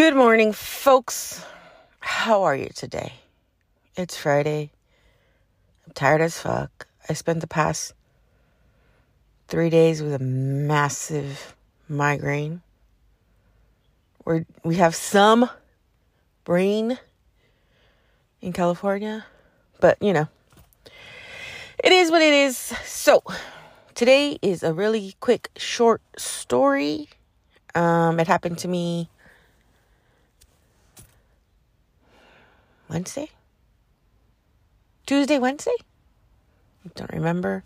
Good morning, folks. How are you today? It's Friday. I'm tired as fuck. I spent the past three days with a massive migraine. We're, we have some rain in California, but you know, it is what it is. So, today is a really quick, short story. Um, it happened to me Wednesday? Tuesday, Wednesday? I don't remember.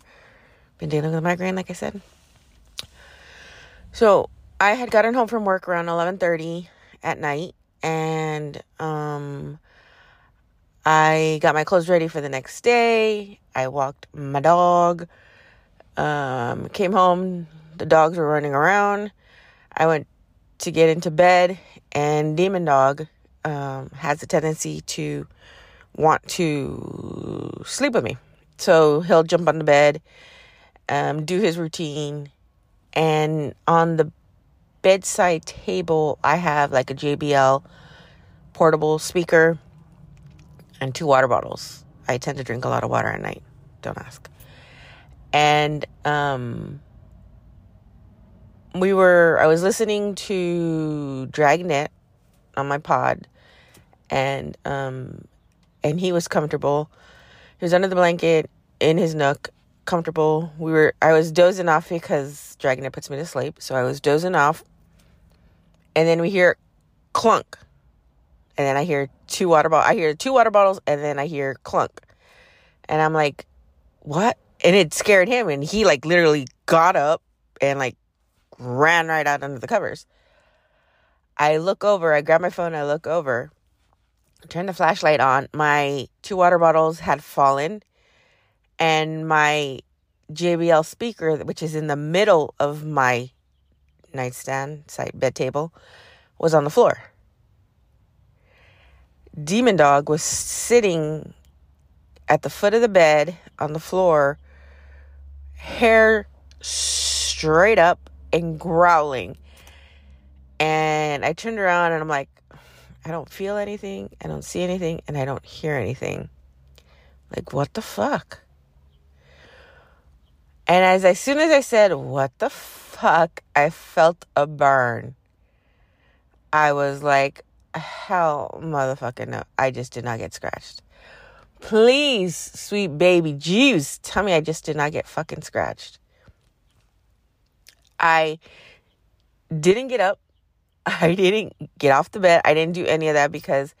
Been dealing with migraine, like I said. So I had gotten home from work around eleven thirty at night, and um, I got my clothes ready for the next day. I walked my dog. Um, came home. The dogs were running around. I went to get into bed, and Demon Dog um, has a tendency to want to sleep with me. So he'll jump on the bed, um, do his routine, and on the bedside table, I have like a JBL portable speaker and two water bottles. I tend to drink a lot of water at night. Don't ask. And um, we were, I was listening to Dragnet on my pod and um and he was comfortable. He was under the blanket in his nook, comfortable. We were I was dozing off because Dragnet puts me to sleep, so I was dozing off. And then we hear clunk. And then I hear two water bottles. I hear two water bottles and then I hear clunk. And I'm like, "What?" And it scared him and he like literally got up and like ran right out under the covers. I look over, I grab my phone, I look over, turn the flashlight on. My two water bottles had fallen, and my JBL speaker, which is in the middle of my nightstand, side bed table, was on the floor. Demon Dog was sitting at the foot of the bed on the floor, hair straight up and growling. And I turned around and I'm like, I don't feel anything, I don't see anything, and I don't hear anything. Like, what the fuck? And as, as soon as I said, what the fuck, I felt a burn. I was like, hell, motherfucker, no. I just did not get scratched. Please, sweet baby Jeeves, tell me I just did not get fucking scratched. I didn't get up. I didn't get off the bed. I didn't do any of that because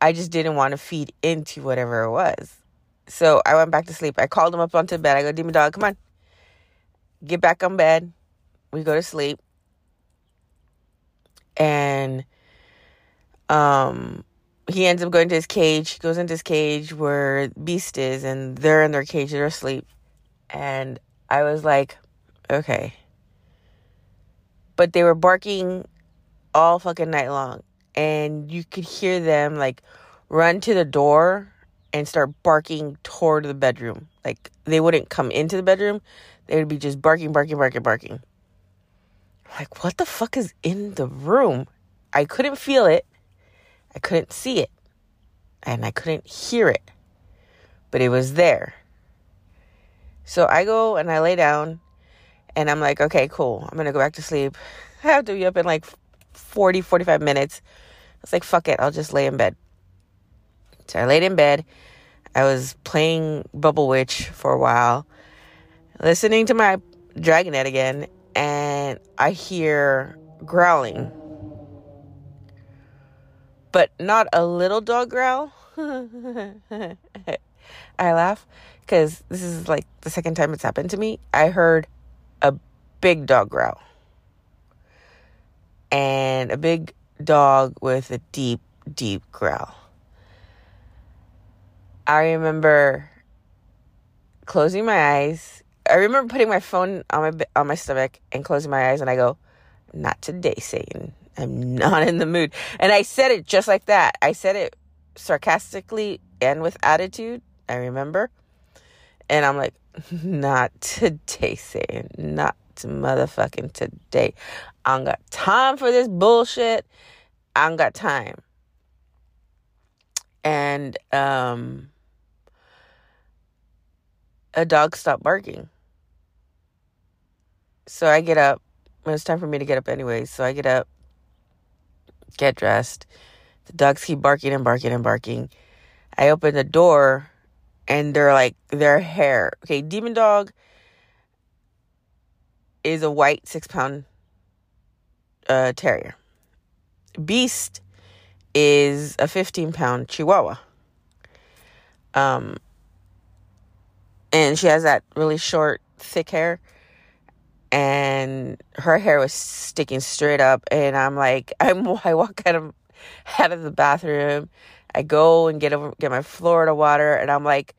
I just didn't want to feed into whatever it was. So I went back to sleep. I called him up onto bed. I go, Demon Dog, come on. Get back on bed. We go to sleep. And um he ends up going to his cage. He goes into his cage where Beast is, and they're in their cage, they're asleep. And I was like, okay. But they were barking all fucking night long. And you could hear them like run to the door and start barking toward the bedroom. Like they wouldn't come into the bedroom, they would be just barking, barking, barking, barking. Like, what the fuck is in the room? I couldn't feel it, I couldn't see it, and I couldn't hear it, but it was there. So I go and I lay down and I'm like, okay, cool. I'm gonna go back to sleep. I have to be up in like 40, 45 minutes. I was like, fuck it, I'll just lay in bed. So I laid in bed. I was playing Bubble Witch for a while, listening to my Dragnet again, and I hear growling. But not a little dog growl. I laugh because this is like the second time it's happened to me. I heard a big dog growl and a big dog with a deep, deep growl. I remember closing my eyes. I remember putting my phone on my on my stomach and closing my eyes, and I go, "Not today, Satan. I'm not in the mood." And I said it just like that. I said it sarcastically and with attitude. I remember, and I'm like, "Not today, Satan. Not motherfucking today. I don't got time for this bullshit. I don't got time. And um a dog stopped barking. So I get up. It was time for me to get up anyway. So I get up, get dressed. The dogs keep barking and barking and barking. I open the door and they're like, their hair. Okay, Demon Dog is a white six pound uh, terrier. Beast is a 15 pound chihuahua. Um, and she has that really short, thick hair. And her hair was sticking straight up. And I'm like, I'm, I walk out of, out of the bathroom. I go and get over, get my Florida water. And I'm like,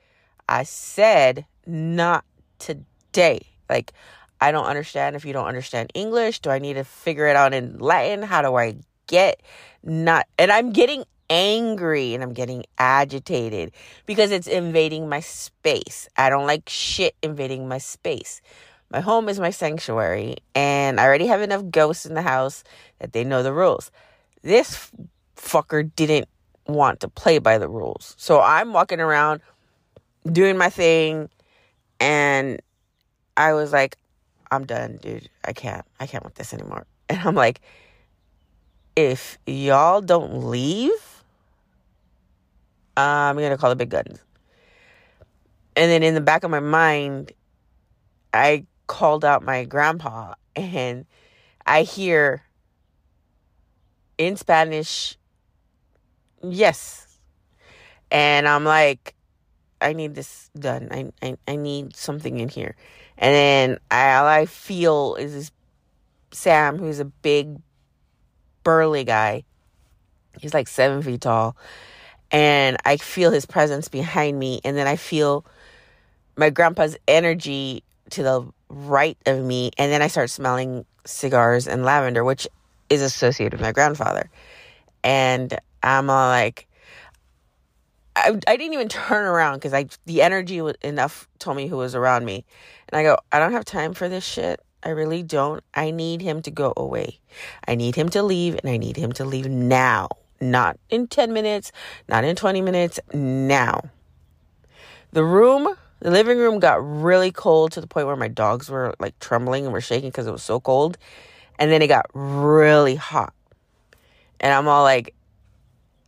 I said, not today. Like, I don't understand if you don't understand English. Do I need to figure it out in Latin? How do I get not? And I'm getting angry and I'm getting agitated because it's invading my space. I don't like shit invading my space. My home is my sanctuary, and I already have enough ghosts in the house that they know the rules. This fucker didn't want to play by the rules. So I'm walking around doing my thing, and I was like, I'm done, dude. I can't. I can't with this anymore. And I'm like, if y'all don't leave, I'm going to call the big guns. And then in the back of my mind, I called out my grandpa and I hear in Spanish, yes. And I'm like, I need this done. I, I, I need something in here. And then I, all I feel is this Sam, who's a big, burly guy. He's like seven feet tall and I feel his presence behind me, and then I feel my grandpa's energy to the right of me, and then I start smelling cigars and lavender, which is associated with my grandfather. And I'm all like, I, I didn't even turn around because I the energy was enough told me who was around me, and I go, I don't have time for this shit. I really don't. I need him to go away. I need him to leave, and I need him to leave now not in 10 minutes, not in 20 minutes, now. The room, the living room got really cold to the point where my dogs were like trembling and were shaking because it was so cold. And then it got really hot. And I'm all like,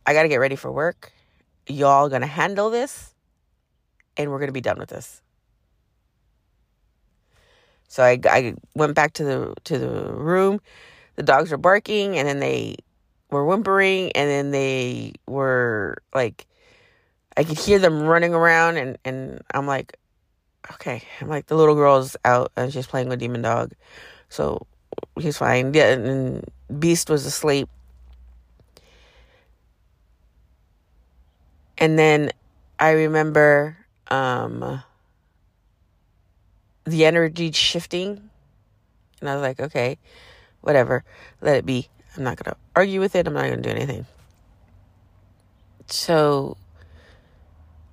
I got to get ready for work. Y'all going to handle this and we're going to be done with this. So I, I went back to the to the room. The dogs were barking and then they were whimpering and then they were like I could hear them running around and and I'm like okay. I'm like the little girl's out and she's playing with demon dog. So he's fine. Yeah and beast was asleep. And then I remember um the energy shifting. And I was like okay whatever. Let it be. I'm not going to argue with it. I'm not going to do anything. So,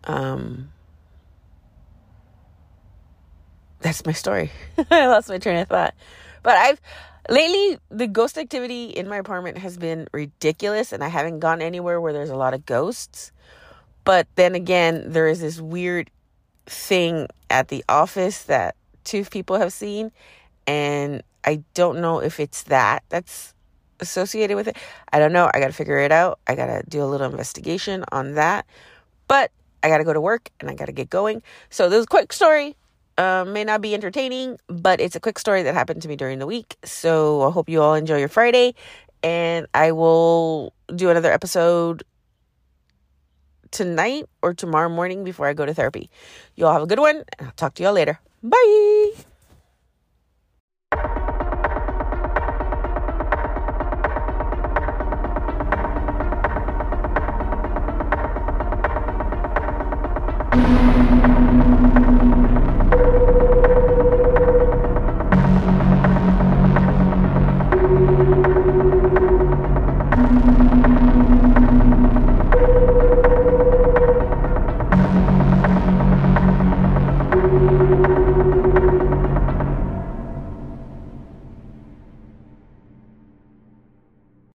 um, that's my story. I lost my train of thought. But I've lately the ghost activity in my apartment has been ridiculous and I haven't gone anywhere where there's a lot of ghosts. But then again, there is this weird thing at the office that two people have seen and I don't know if it's that that's associated with it. I don't know. I got to figure it out. I got to do a little investigation on that. But I got to go to work and I got to get going. So this quick story. Uh, may not be entertaining, but it's a quick story that happened to me during the week. So I hope you all enjoy your Friday, and I will do another episode tonight or tomorrow morning before I go to therapy. You all have a good one, and I'll talk to y'all later. Bye.